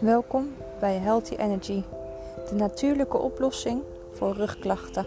Welkom bij Healthy Energy, de natuurlijke oplossing voor rugklachten.